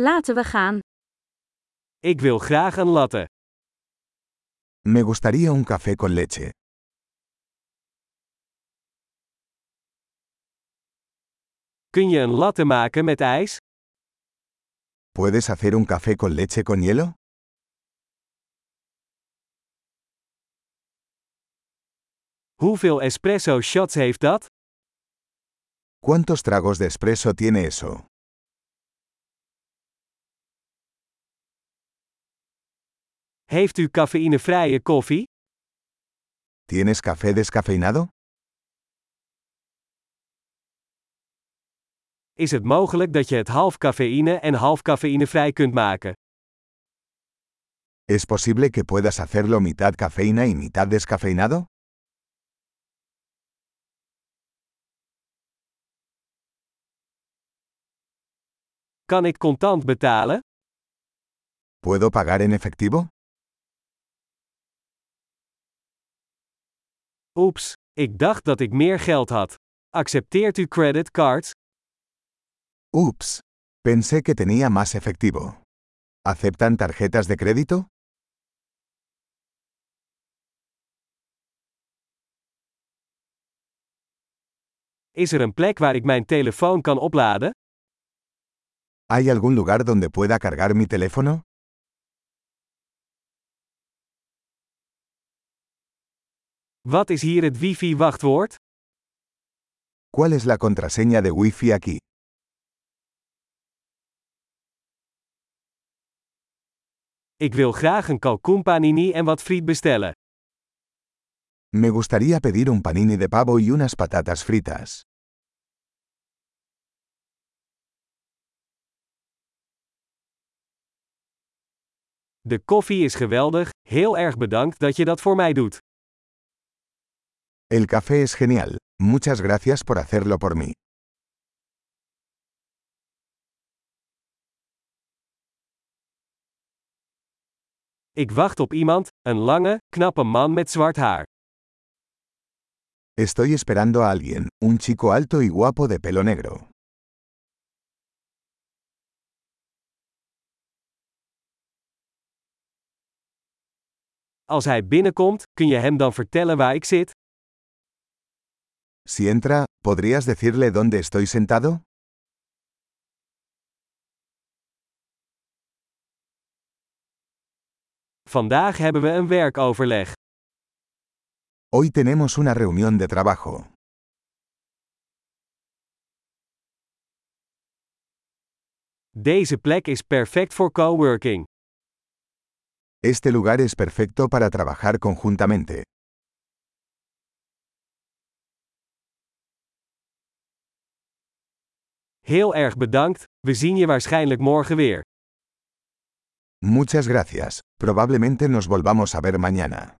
Laten we gaan. Ik wil graag een latte. Me gustaría un café con leche. Kun je een latte maken met ijs? ¿Puedes hacer un café con leche con hielo? Hoeveel espresso shots heeft dat? ¿Cuántos tragos de espresso tiene eso? Heeft u cafeïnevrije koffie? ¿Tienes café descafeinado? Is het mogelijk dat je het half cafeïne en half cafeïnevrij kunt maken? ¿Es posible que puedas hacerlo mitad cafeína y mitad descafeinado? Kan ik contant betalen? ¿Puedo pagar en efectivo? Oeps, ik dacht dat ik meer geld had. Accepteert u creditcards? Ups. Pensé que tenía más efectivo. ¿Aceptan tarjetas de crédito? Is er een plek waar ik mijn telefoon kan opladen? ¿Hay algún lugar donde pueda cargar mi teléfono? Wat is hier het wifi-wachtwoord? ¿Cuál es la contraseña de Wi-Fi aquí? Ik wil graag een kalkoenpanini en wat friet bestellen. Me gustaría pedir un panini de pavo y unas patatas fritas. De koffie is geweldig, heel erg bedankt dat je dat voor mij doet. El café es genial. Muchas gracias por hacerlo por mí. Ik wacht op iemand, een lange, knappe man met zwart haar. Estoy esperando a alguien, un chico alto y guapo de pelo negro. Als hij binnenkomt, kun je hem dan vertellen waar ik zit? Si entra, ¿podrías decirle dónde estoy sentado? Vandaag hebben we een werkoverleg. Hoy tenemos una reunión de trabajo. Deze plek is perfect voor coworking. Este lugar es perfecto para trabajar conjuntamente. Heel erg bedankt, we zien je waarschijnlijk morgen weer. Muchas gracias. Probablemente nos volvamos a ver mañana.